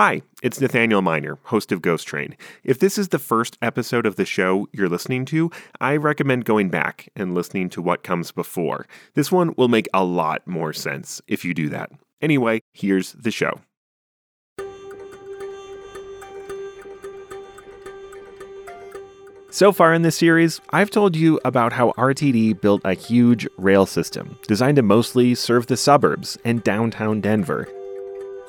Hi, it's Nathaniel Minor, host of Ghost Train. If this is the first episode of the show you're listening to, I recommend going back and listening to what comes before. This one will make a lot more sense if you do that. Anyway, here's the show. So far in this series, I've told you about how RTD built a huge rail system designed to mostly serve the suburbs and downtown Denver,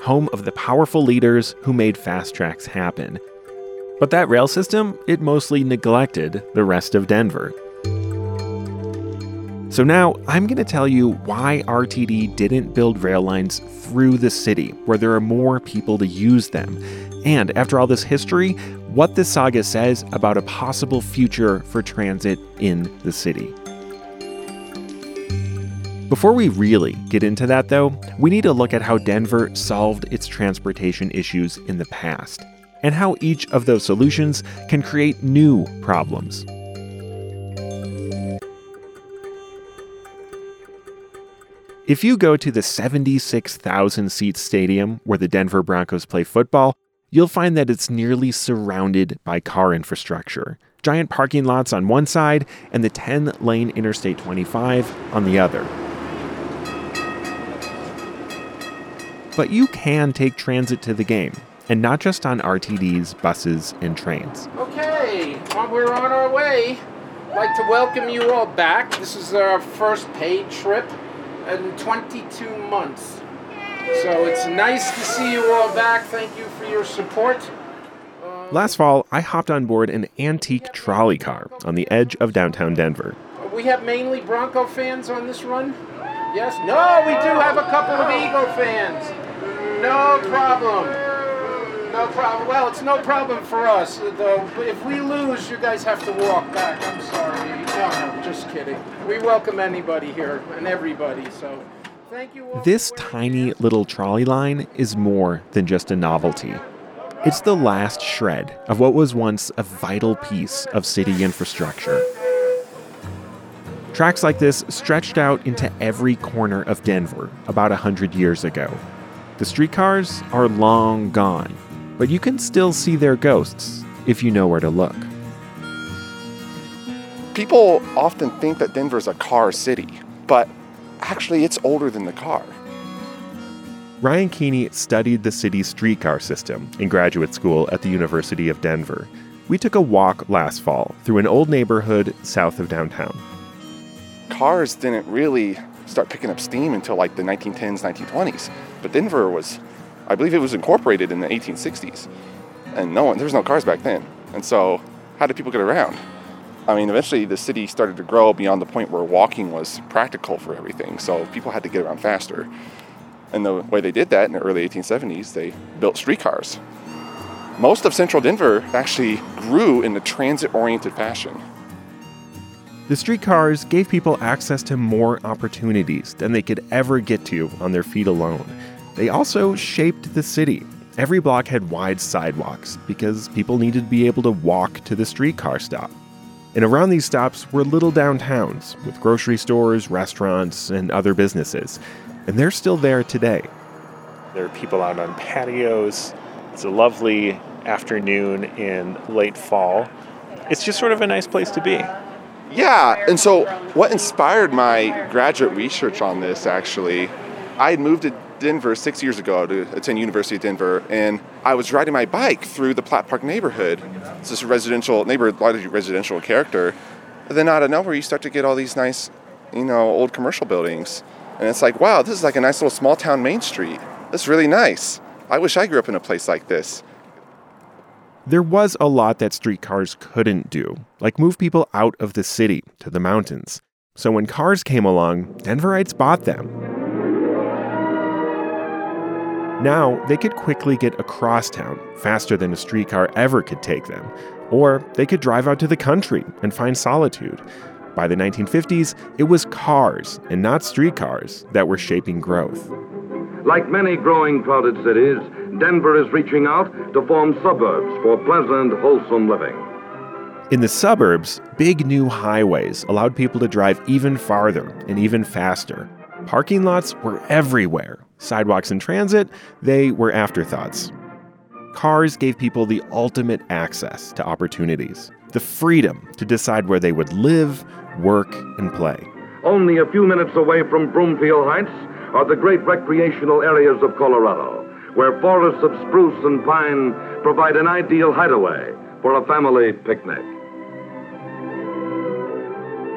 home of the powerful leaders who made fast tracks happen. But that rail system, it mostly neglected the rest of Denver. So now I'm going to tell you why RTD didn't build rail lines through the city where there are more people to use them. And after all this history, what this saga says about a possible future for transit in the city. Before we really get into that, though, we need to look at how Denver solved its transportation issues in the past, and how each of those solutions can create new problems. If you go to the 76,000 seat stadium where the Denver Broncos play football, you'll find that it's nearly surrounded by car infrastructure. Giant parking lots on one side and the 10 lane Interstate 25 on the other. But you can take transit to the game, and not just on RTD's buses and trains. Okay, well, we're on our way. I'd like to welcome you all back. This is our first paid trip in 22 months. So it's nice to see you all back. Thank you for your support. Um, Last fall, I hopped on board an antique trolley car on the edge of downtown Denver. We have mainly Bronco fans on this run? Yes? No, we do have a couple of Eagle fans. No problem. No problem. Well, it's no problem for us, though. If we lose, you guys have to walk back. I'm sorry. No, no, just kidding. We welcome anybody here and everybody, so thank you. This tiny little trolley line is more than just a novelty. It's the last shred of what was once a vital piece of city infrastructure. Tracks like this stretched out into every corner of Denver about 100 years ago. The streetcars are long gone, but you can still see their ghosts if you know where to look. People often think that Denver is a car city, but actually it's older than the car. Ryan Keeney studied the city's streetcar system in graduate school at the University of Denver. We took a walk last fall through an old neighborhood south of downtown. Cars didn't really start picking up steam until like the 1910s, 1920s. But Denver was, I believe it was incorporated in the 1860s. And no one, there was no cars back then. And so, how did people get around? I mean, eventually the city started to grow beyond the point where walking was practical for everything. So people had to get around faster. And the way they did that in the early 1870s, they built streetcars. Most of central Denver actually grew in a transit oriented fashion. The streetcars gave people access to more opportunities than they could ever get to on their feet alone. They also shaped the city. Every block had wide sidewalks because people needed to be able to walk to the streetcar stop. And around these stops were little downtowns with grocery stores, restaurants, and other businesses. And they're still there today. There are people out on patios. It's a lovely afternoon in late fall. It's just sort of a nice place to be. Yeah, and so what inspired my graduate research on this actually, I had moved to Denver six years ago to attend University of Denver, and I was riding my bike through the Platt Park neighborhood. It's this residential neighborhood, largely residential character. And then out of nowhere, you start to get all these nice, you know, old commercial buildings, and it's like, wow, this is like a nice little small town main street. That's really nice. I wish I grew up in a place like this. There was a lot that streetcars couldn't do, like move people out of the city to the mountains. So when cars came along, Denverites bought them. Now, they could quickly get across town faster than a streetcar ever could take them, or they could drive out to the country and find solitude. By the 1950s, it was cars and not streetcars that were shaping growth. Like many growing crowded cities, Denver is reaching out to form suburbs for pleasant, wholesome living. In the suburbs, big new highways allowed people to drive even farther and even faster. Parking lots were everywhere. Sidewalks and transit, they were afterthoughts. cars gave people the ultimate access to opportunities, the freedom to decide where they would live, work, and play. Only a few minutes away from Broomfield Heights are the great recreational areas of Colorado, where forests of spruce and pine provide an ideal hideaway for a family picnic.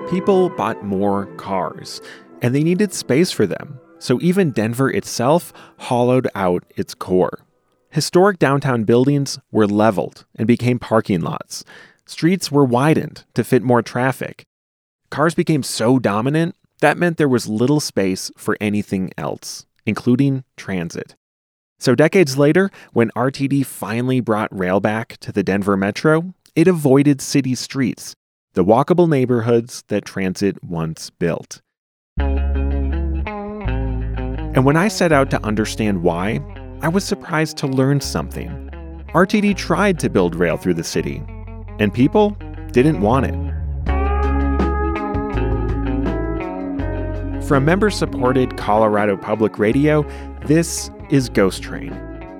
People bought more cars, and they needed space for them. So even Denver itself hollowed out its core. Historic downtown buildings were leveled and became parking lots. Streets were widened to fit more traffic. Cars became so dominant that meant there was little space for anything else, including transit. So, decades later, when RTD finally brought rail back to the Denver metro, it avoided city streets, the walkable neighborhoods that transit once built. And when I set out to understand why, I was surprised to learn something. RTD tried to build rail through the city, and people didn't want it. From member supported Colorado Public Radio, this is Ghost Train,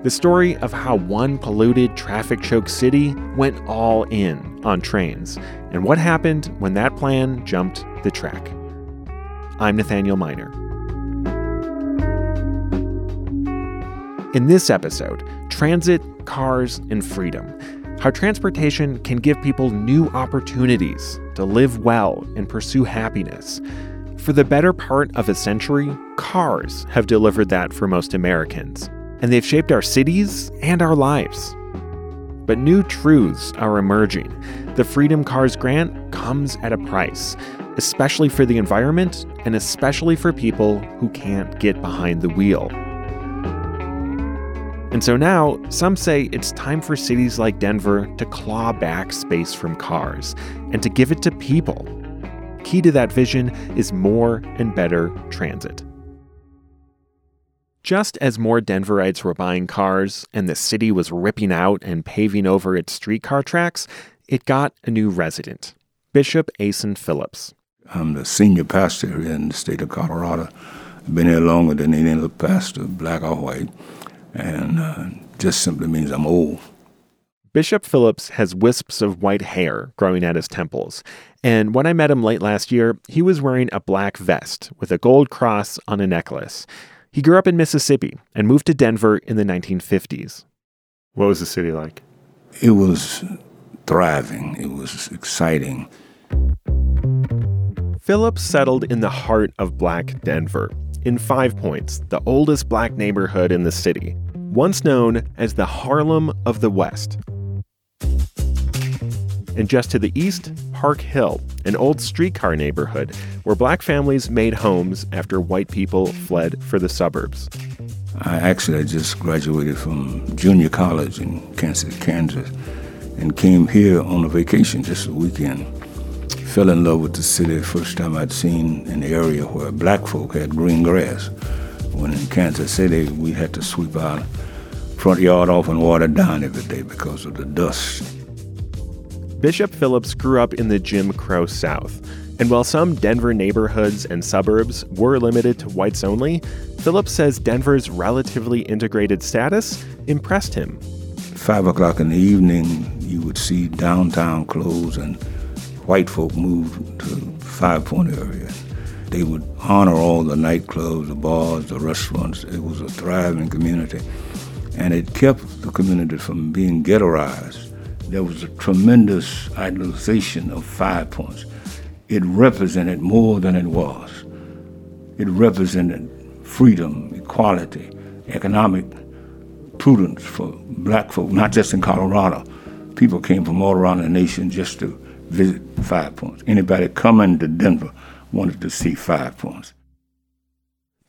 the story of how one polluted, traffic choked city went all in on trains, and what happened when that plan jumped the track. I'm Nathaniel Minor. In this episode, transit, cars, and freedom. How transportation can give people new opportunities to live well and pursue happiness. For the better part of a century, cars have delivered that for most Americans, and they've shaped our cities and our lives. But new truths are emerging. The Freedom Cars grant comes at a price, especially for the environment and especially for people who can't get behind the wheel. And so now, some say it's time for cities like Denver to claw back space from cars and to give it to people. The key to that vision is more and better transit. Just as more Denverites were buying cars and the city was ripping out and paving over its streetcar tracks, it got a new resident, Bishop Acen Phillips. I'm the senior pastor here in the state of Colorado. I've been here longer than any other pastor, black or white and uh, just simply means I'm old. Bishop Phillips has wisps of white hair growing at his temples, and when I met him late last year, he was wearing a black vest with a gold cross on a necklace. He grew up in Mississippi and moved to Denver in the 1950s. What was the city like? It was thriving, it was exciting. Phillips settled in the heart of black Denver, in Five Points, the oldest black neighborhood in the city once known as the Harlem of the West. And just to the east, Park Hill, an old streetcar neighborhood where black families made homes after white people fled for the suburbs. I actually just graduated from junior college in Kansas, Kansas, and came here on a vacation just a weekend. Fell in love with the city first time I'd seen an area where black folk had green grass. When in Kansas City, we had to sweep our front yard off and water down every day because of the dust. Bishop Phillips grew up in the Jim Crow South, and while some Denver neighborhoods and suburbs were limited to whites only, Phillips says Denver's relatively integrated status impressed him. Five o'clock in the evening, you would see downtown close and white folk move to Five Point area. They would honor all the nightclubs, the bars, the restaurants. It was a thriving community and it kept the community from being ghettoized. There was a tremendous idolization of Five Points. It represented more than it was. It represented freedom, equality, economic prudence for black folk, not just in Colorado. People came from all around the nation just to visit Five Points. Anybody coming to Denver wanted to see Five Points.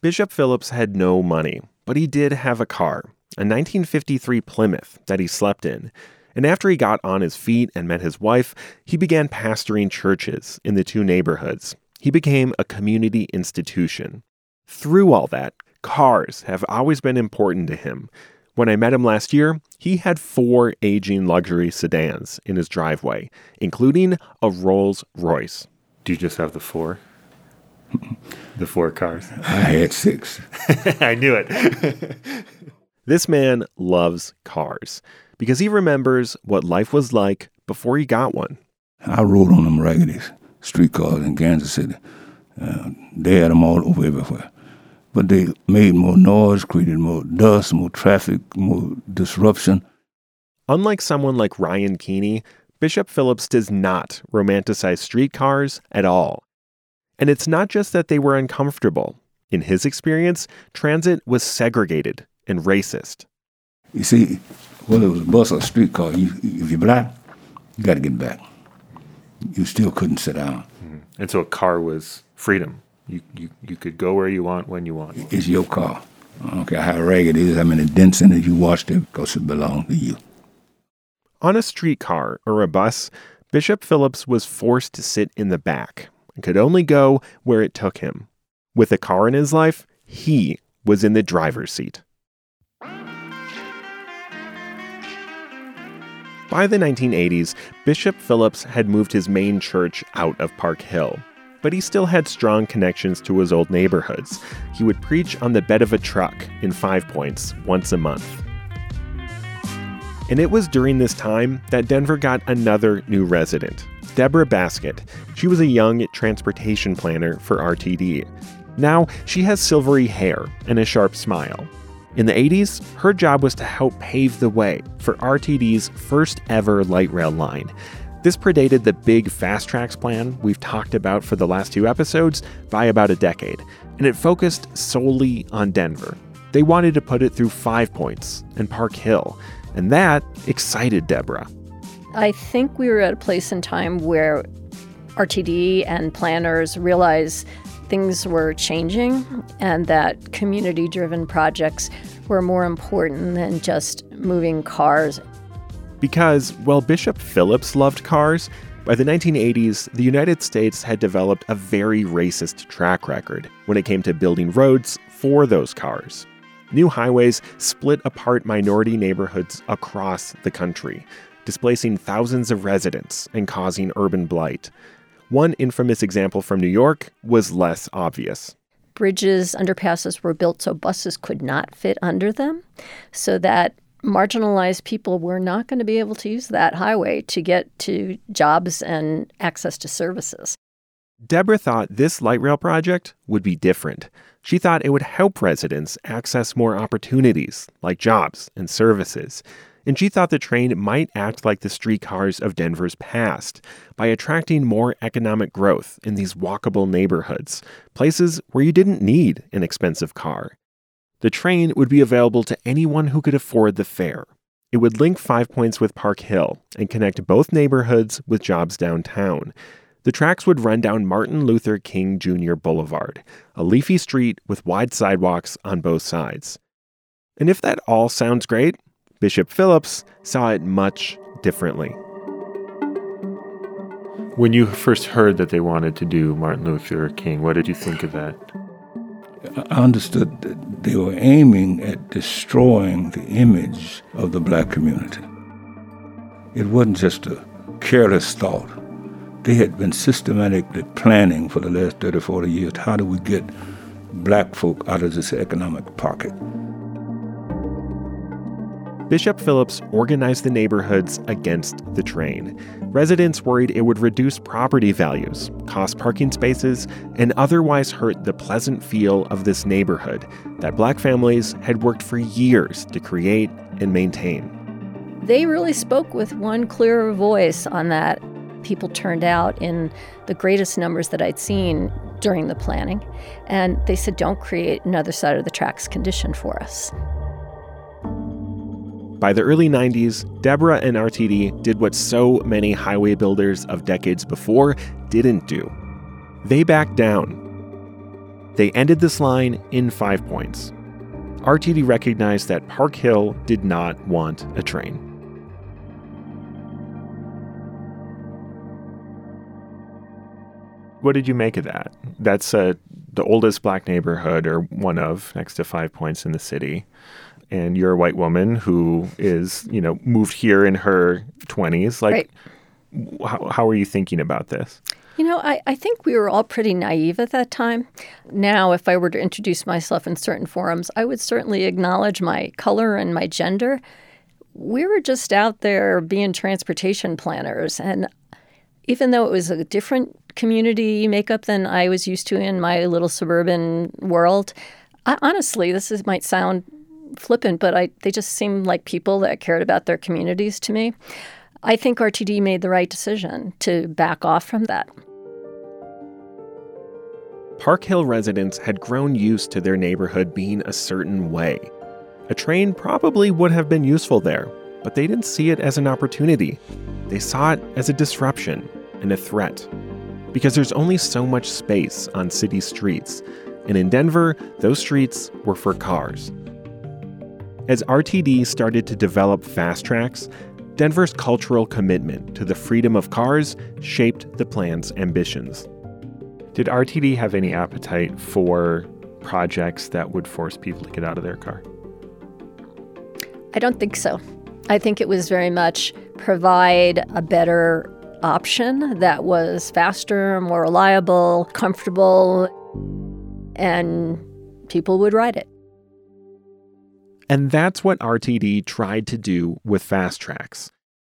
Bishop Phillips had no money, but he did have a car, a 1953 Plymouth that he slept in. And after he got on his feet and met his wife, he began pastoring churches in the two neighborhoods. He became a community institution. Through all that, cars have always been important to him. When I met him last year, he had four aging luxury sedans in his driveway, including a Rolls Royce. Do you just have the four? the four cars? I had six. I knew it. This man loves cars because he remembers what life was like before he got one. I rode on them raggedy streetcars in Kansas City. Uh, they had them all over everywhere. But they made more noise, created more dust, more traffic, more disruption. Unlike someone like Ryan Keeney, Bishop Phillips does not romanticize streetcars at all. And it's not just that they were uncomfortable. In his experience, transit was segregated and racist. You see, whether it was a bus or a streetcar, you, if you're black, you got to get back. You still couldn't sit down. Mm-hmm. And so a car was freedom. You, you, you could go where you want when you want. It's your car. I don't care how ragged it is, how many dents in it you washed it, because it belonged to you. On a streetcar or a bus, Bishop Phillips was forced to sit in the back and could only go where it took him. With a car in his life, he was in the driver's seat. By the 1980s, Bishop Phillips had moved his main church out of Park Hill, but he still had strong connections to his old neighborhoods. He would preach on the bed of a truck in Five Points once a month. And it was during this time that Denver got another new resident, Deborah Baskett. She was a young transportation planner for RTD. Now she has silvery hair and a sharp smile. In the 80s, her job was to help pave the way for RTD's first ever light rail line. This predated the big Fast Tracks plan we've talked about for the last two episodes by about a decade, and it focused solely on Denver. They wanted to put it through Five Points and Park Hill, and that excited Deborah. I think we were at a place in time where RTD and planners realized things were changing and that community driven projects were more important than just moving cars. Because while Bishop Phillips loved cars, by the 1980s, the United States had developed a very racist track record when it came to building roads for those cars. New highways split apart minority neighborhoods across the country, displacing thousands of residents and causing urban blight. One infamous example from New York was less obvious. Bridges, underpasses were built so buses could not fit under them, so that marginalized people were not going to be able to use that highway to get to jobs and access to services. Deborah thought this light rail project would be different. She thought it would help residents access more opportunities like jobs and services and she thought the train might act like the streetcars of Denver's past by attracting more economic growth in these walkable neighborhoods, places where you didn't need an expensive car. The train would be available to anyone who could afford the fare. It would link Five Points with Park Hill and connect both neighborhoods with jobs downtown. The tracks would run down Martin Luther King Jr. Boulevard, a leafy street with wide sidewalks on both sides. And if that all sounds great, Bishop Phillips saw it much differently. When you first heard that they wanted to do Martin Luther King, what did you think of that? I understood that they were aiming at destroying the image of the black community. It wasn't just a careless thought. They had been systematically planning for the last 30, 40 years how do we get black folk out of this economic pocket? Bishop Phillips organized the neighborhoods against the train. Residents worried it would reduce property values, cost parking spaces, and otherwise hurt the pleasant feel of this neighborhood that black families had worked for years to create and maintain. They really spoke with one clear voice on that. People turned out in the greatest numbers that I'd seen during the planning, and they said, Don't create another side of the tracks condition for us. By the early 90s, Deborah and RTD did what so many highway builders of decades before didn't do. They backed down. They ended this line in five points. RTD recognized that Park Hill did not want a train. What did you make of that? That's uh, the oldest black neighborhood, or one of, next to Five Points in the city and you're a white woman who is, you know, moved here in her 20s. Like, right. how, how are you thinking about this? You know, I, I think we were all pretty naive at that time. Now, if I were to introduce myself in certain forums, I would certainly acknowledge my color and my gender. We were just out there being transportation planners. And even though it was a different community makeup than I was used to in my little suburban world, I, honestly, this is, might sound flippant, but I, they just seemed like people that cared about their communities to me. I think RTD made the right decision to back off from that. Park Hill residents had grown used to their neighborhood being a certain way. A train probably would have been useful there, but they didn't see it as an opportunity. They saw it as a disruption and a threat. Because there's only so much space on city streets, and in Denver, those streets were for cars. As RTD started to develop fast tracks, Denver's cultural commitment to the freedom of cars shaped the plan's ambitions. Did RTD have any appetite for projects that would force people to get out of their car? I don't think so. I think it was very much provide a better option that was faster, more reliable, comfortable, and people would ride it. And that's what RTD tried to do with fast tracks.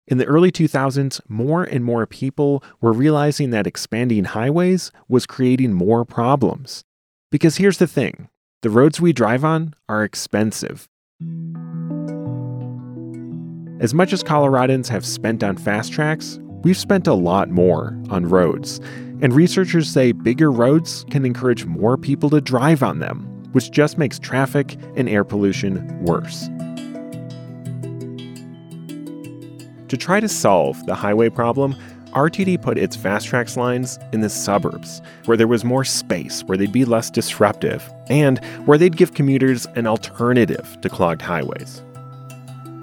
In the early 2000s, more and more people were realizing that expanding highways was creating more problems. Because here's the thing the roads we drive on are expensive. As much as Coloradans have spent on fast tracks, we've spent a lot more on roads. And researchers say bigger roads can encourage more people to drive on them, which just makes traffic and air pollution worse. To try to solve the highway problem, RTD put its fast tracks lines in the suburbs, where there was more space, where they'd be less disruptive, and where they'd give commuters an alternative to clogged highways.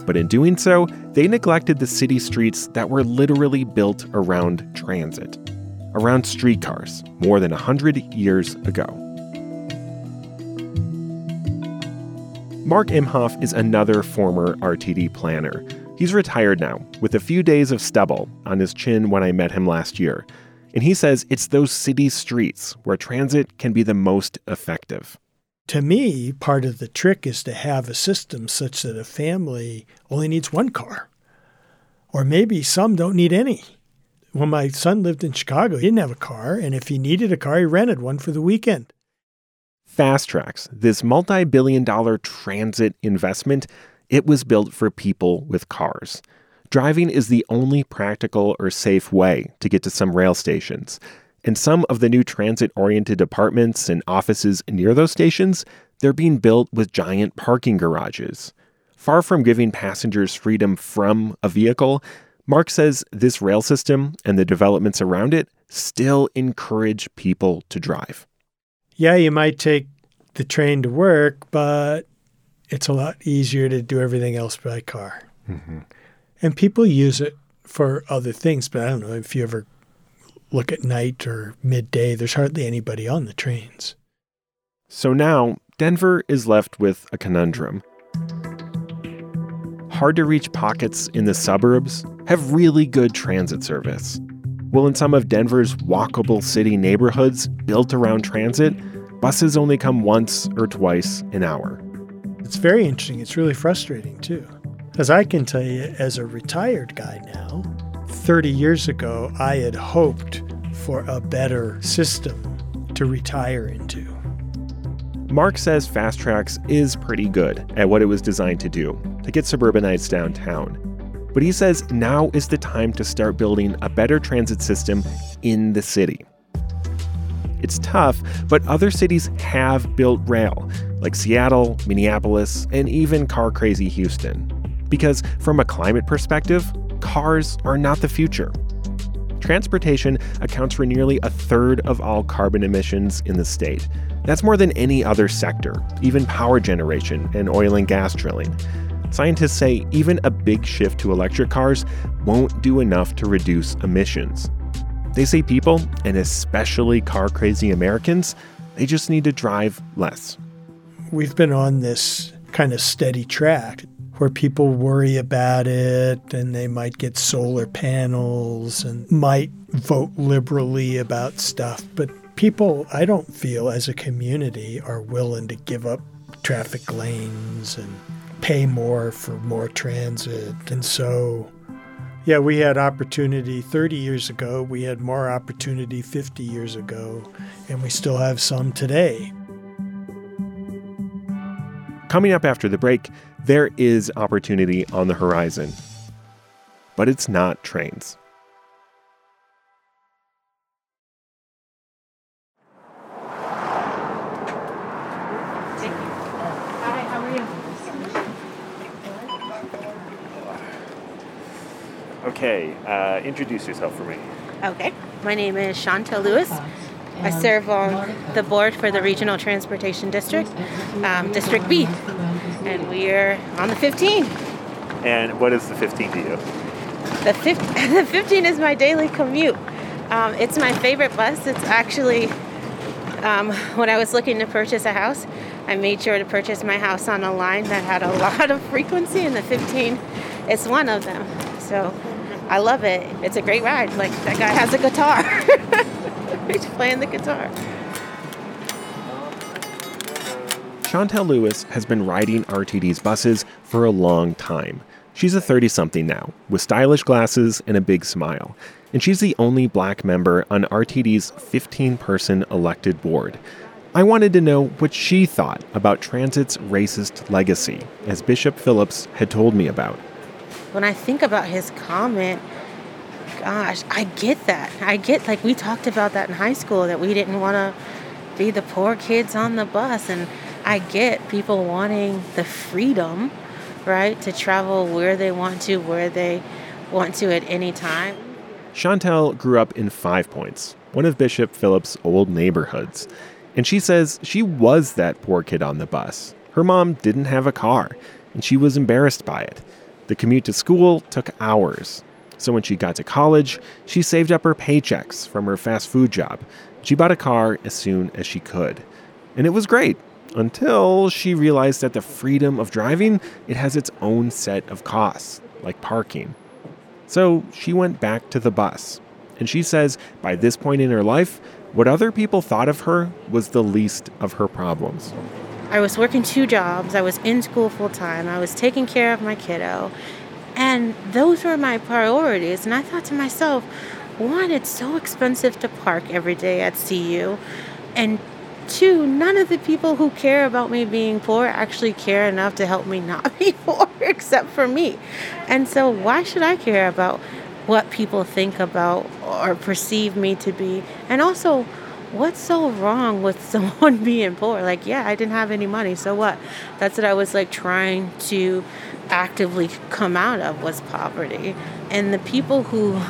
But in doing so, they neglected the city streets that were literally built around transit, around streetcars, more than 100 years ago. Mark Imhoff is another former RTD planner. He's retired now, with a few days of stubble on his chin when I met him last year. And he says it's those city streets where transit can be the most effective. To me, part of the trick is to have a system such that a family only needs one car. Or maybe some don't need any. When my son lived in Chicago, he didn't have a car, and if he needed a car, he rented one for the weekend. Fast Tracks, this multi billion dollar transit investment, it was built for people with cars. Driving is the only practical or safe way to get to some rail stations. And some of the new transit oriented apartments and offices near those stations, they're being built with giant parking garages. Far from giving passengers freedom from a vehicle, Mark says this rail system and the developments around it still encourage people to drive yeah, you might take the train to work, but it's a lot easier to do everything else by car. Mm-hmm. And people use it for other things, but I don't know if you ever look at night or midday, there's hardly anybody on the trains. So now Denver is left with a conundrum. Hard to reach pockets in the suburbs have really good transit service. Well, in some of Denver's walkable city neighborhoods built around transit, buses only come once or twice an hour. It's very interesting. It's really frustrating, too. As I can tell you, as a retired guy now, 30 years ago, I had hoped for a better system to retire into. Mark says Fast Tracks is pretty good at what it was designed to do to get suburbanites downtown. But he says now is the time to start building a better transit system in the city. It's tough, but other cities have built rail, like Seattle, Minneapolis, and even car crazy Houston. Because from a climate perspective, cars are not the future. Transportation accounts for nearly a third of all carbon emissions in the state. That's more than any other sector, even power generation and oil and gas drilling. Scientists say even a big shift to electric cars won't do enough to reduce emissions. They say people, and especially car crazy Americans, they just need to drive less. We've been on this kind of steady track where people worry about it and they might get solar panels and might vote liberally about stuff. But people, I don't feel as a community, are willing to give up traffic lanes and pay more for more transit. And so, yeah, we had opportunity 30 years ago. We had more opportunity 50 years ago, and we still have some today. Coming up after the break, there is opportunity on the horizon. But it's not trains. Okay, uh, introduce yourself for me. Okay, my name is Shontel Lewis. I serve on the board for the Regional Transportation District, um, District B, and we're on the 15. And what is the 15 to you? The, 15, the 15 is my daily commute. Um, it's my favorite bus. It's actually, um, when I was looking to purchase a house, I made sure to purchase my house on a line that had a lot of frequency, and the 15 is one of them. So I love it. It's a great ride. Like, that guy has a guitar. He's playing the guitar. Shontel Lewis has been riding RTD's buses for a long time. She's a 30 something now, with stylish glasses and a big smile. And she's the only black member on RTD's 15 person elected board. I wanted to know what she thought about transit's racist legacy, as Bishop Phillips had told me about. When I think about his comment, gosh, I get that. I get, like, we talked about that in high school that we didn't want to be the poor kids on the bus. And I get people wanting the freedom, right, to travel where they want to, where they want to at any time. Shontel grew up in Five Points, one of Bishop Phillips' old neighborhoods. And she says she was that poor kid on the bus. Her mom didn't have a car, and she was embarrassed by it. The commute to school took hours. So when she got to college, she saved up her paychecks from her fast food job. She bought a car as soon as she could. And it was great until she realized that the freedom of driving, it has its own set of costs, like parking. So she went back to the bus. And she says by this point in her life, what other people thought of her was the least of her problems. I was working two jobs. I was in school full time. I was taking care of my kiddo. And those were my priorities. And I thought to myself, one, it's so expensive to park every day at CU. And two, none of the people who care about me being poor actually care enough to help me not be poor except for me. And so, why should I care about what people think about or perceive me to be? And also, what's so wrong with someone being poor? Like, yeah, I didn't have any money, so what? That's what I was like trying to actively come out of was poverty. And the people who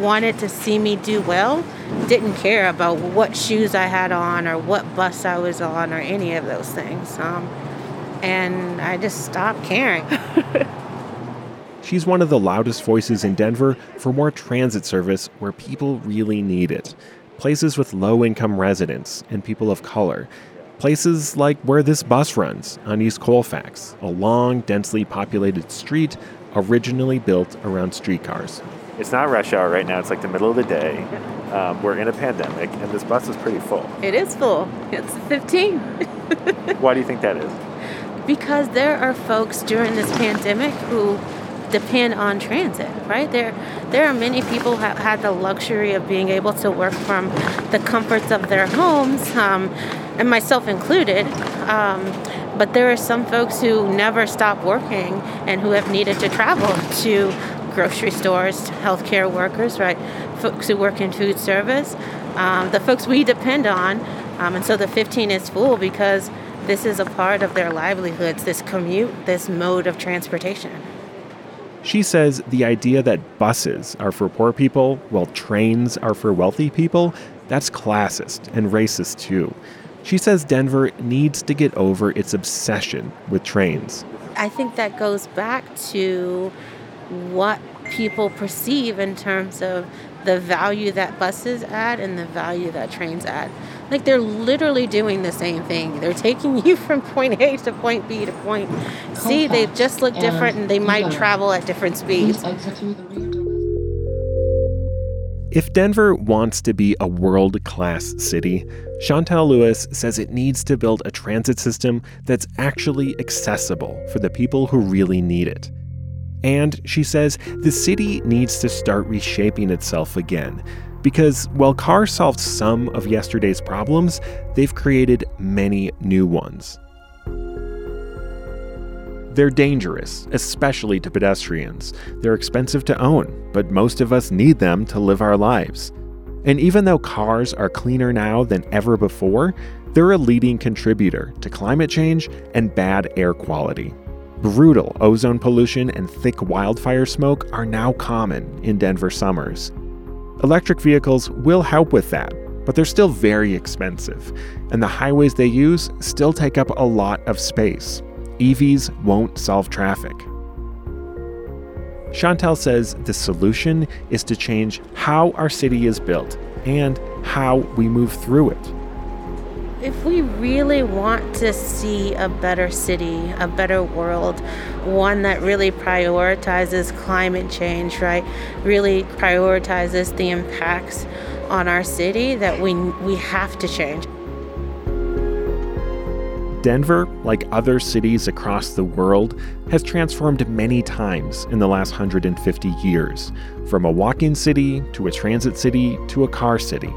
wanted to see me do well didn't care about what shoes I had on or what bus I was on or any of those things. Um, and I just stopped caring. She's one of the loudest voices in Denver for more transit service where people really need it. Places with low income residents and people of color. Places like where this bus runs on East Colfax, a long, densely populated street originally built around streetcars. It's not rush hour right now, it's like the middle of the day. Um, we're in a pandemic, and this bus is pretty full. It is full. It's 15. Why do you think that is? Because there are folks during this pandemic who depend on transit, right? There, there are many people who have had the luxury of being able to work from the comforts of their homes, um, and myself included. Um, but there are some folks who never stop working and who have needed to travel to grocery stores, healthcare workers, right? Folks who work in food service, um, the folks we depend on. Um, and so the 15 is full because this is a part of their livelihoods, this commute, this mode of transportation. She says the idea that buses are for poor people while trains are for wealthy people, that's classist and racist too. She says Denver needs to get over its obsession with trains. I think that goes back to what people perceive in terms of the value that buses add and the value that trains add. Like they're literally doing the same thing. They're taking you from point A to point B to point C. They just look different and they might travel at different speeds. If Denver wants to be a world class city, Shontel Lewis says it needs to build a transit system that's actually accessible for the people who really need it. And she says the city needs to start reshaping itself again. Because while cars solved some of yesterday's problems, they've created many new ones. They're dangerous, especially to pedestrians. They're expensive to own, but most of us need them to live our lives. And even though cars are cleaner now than ever before, they're a leading contributor to climate change and bad air quality. Brutal ozone pollution and thick wildfire smoke are now common in Denver summers. Electric vehicles will help with that, but they're still very expensive, and the highways they use still take up a lot of space. EVs won't solve traffic. Shontel says the solution is to change how our city is built and how we move through it. If we really want to see a better city, a better world, one that really prioritizes climate change, right? Really prioritizes the impacts on our city that we we have to change. Denver, like other cities across the world, has transformed many times in the last 150 years, from a walking city to a transit city to a car city.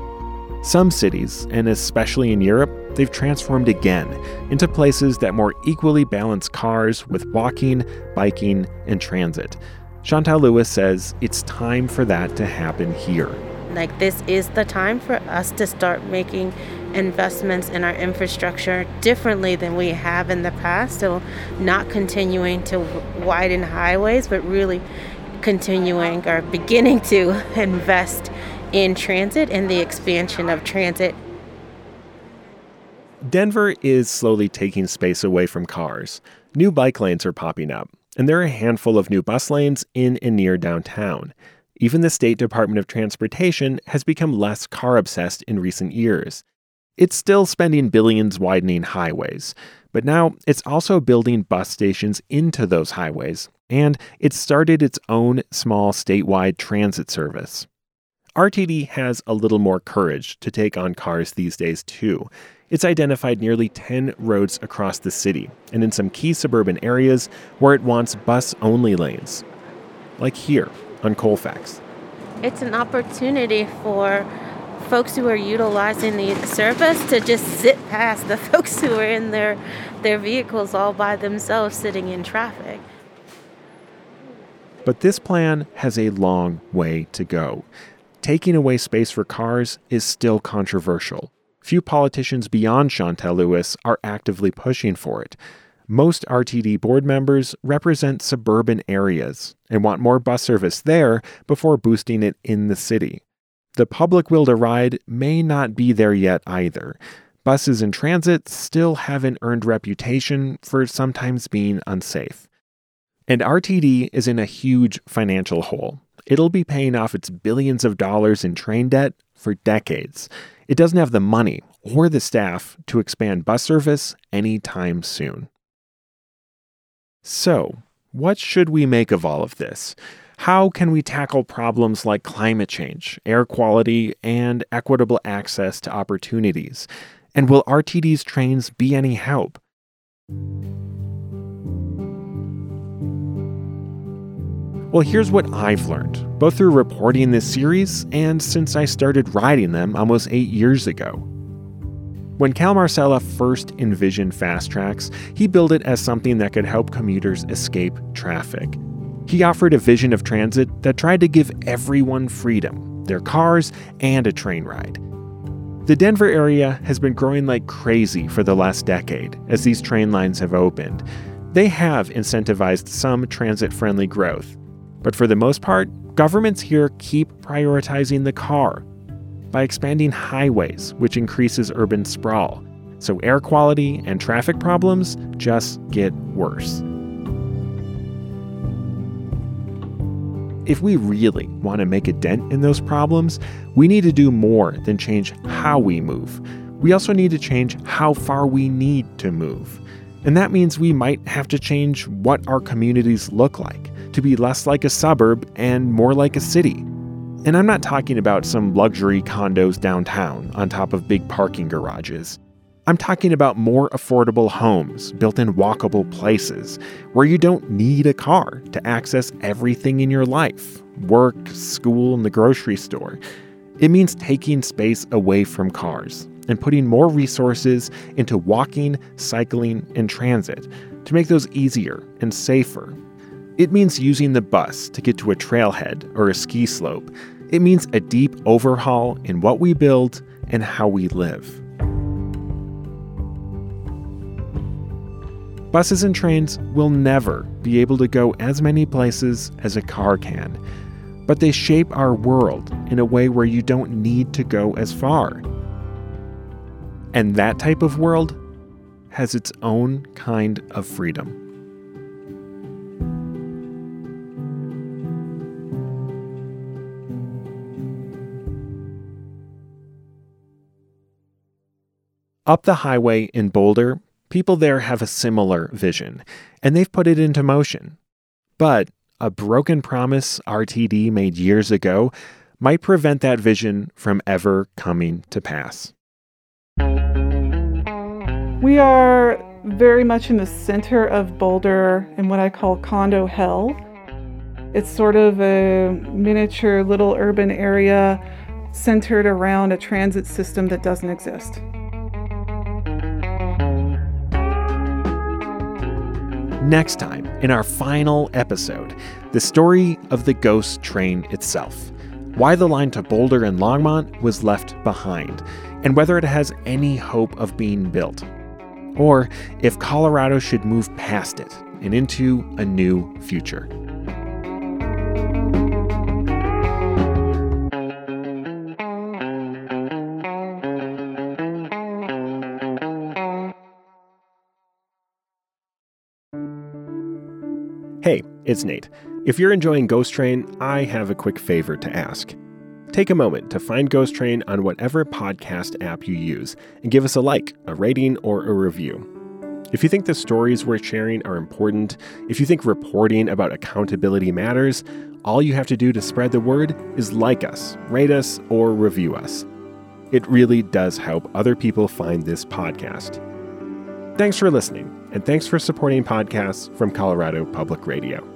Some cities, and especially in Europe, they've transformed again into places that more equally balance cars with walking, biking, and transit. Shontel Lewis says it's time for that to happen here. Like, this is the time for us to start making investments in our infrastructure differently than we have in the past. So, not continuing to widen highways, but really continuing or beginning to invest in transit and the expansion of transit. Denver is slowly taking space away from cars. New bike lanes are popping up, and there are a handful of new bus lanes in and near downtown. Even the State Department of Transportation has become less car obsessed in recent years. It's still spending billions widening highways, but now it's also building bus stations into those highways, and it's started its own small statewide transit service. RTD has a little more courage to take on cars these days, too. It's identified nearly 10 roads across the city and in some key suburban areas where it wants bus only lanes, like here on Colfax. It's an opportunity for folks who are utilizing the service to just zip past the folks who are in their their vehicles all by themselves sitting in traffic. But this plan has a long way to go. Taking away space for cars is still controversial. Few politicians beyond Shontel Lewis are actively pushing for it. Most RTD board members represent suburban areas and want more bus service there before boosting it in the city. The public will to ride may not be there yet either. Buses in transit still have an earned reputation for sometimes being unsafe. And RTD is in a huge financial hole. It'll be paying off its billions of dollars in train debt for decades. It doesn't have the money or the staff to expand bus service anytime soon. So, what should we make of all of this? How can we tackle problems like climate change, air quality, and equitable access to opportunities? And will RTD's trains be any help? Well, here's what I've learned, both through reporting this series and since I started riding them almost eight years ago. When Cal Marsella first envisioned Fast Tracks, he built it as something that could help commuters escape traffic. He offered a vision of transit that tried to give everyone freedom, their cars, and a train ride. The Denver area has been growing like crazy for the last decade as these train lines have opened. They have incentivized some transit friendly growth, but for the most part, governments here keep prioritizing the car by expanding highways, which increases urban sprawl. So air quality and traffic problems just get worse. If we really want to make a dent in those problems, we need to do more than change how we move. we also need to change how far we need to move. And that means we might have to change what our communities look like to be less like a suburb and more like a city. And I'm not talking about some luxury condos downtown on top of big parking garages. I'm talking about more affordable homes built in walkable places where you don't need a car to access everything in your life work, school, and the grocery store. It means taking space away from cars and putting more resources into walking, cycling, and transit to make those easier and safer. It means using the bus to get to a trailhead or a ski slope. It means a deep overhaul in what we build and how we live. Buses and trains will never be able to go as many places as a car can, but they shape our world in a way where you don't need to go as far. And that type of world has its own kind of freedom. Up the highway in Boulder, people there have a similar vision, and they've put it into motion. But a broken promise RTD made years ago might prevent that vision from ever coming to pass. We are very much in the center of Boulder in what I call condo hell. It's sort of a miniature little urban area centered around a transit system that doesn't exist. Next time, in our final episode, the story of the ghost train itself. Why the line to Boulder and Longmont was left behind, and whether it has any hope of being built. Or if Colorado should move past it and into a new future. It's Nate. If you're enjoying Ghost Train, I have a quick favor to ask. Take a moment to find Ghost Train on whatever podcast app you use and give us a like, a rating, or a review. If you think the stories we're sharing are important, if you think reporting about accountability matters, all you have to do to spread the word is like us, rate us, or review us. It really does help other people find this podcast. Thanks for listening, and thanks for supporting podcasts from Colorado Public Radio.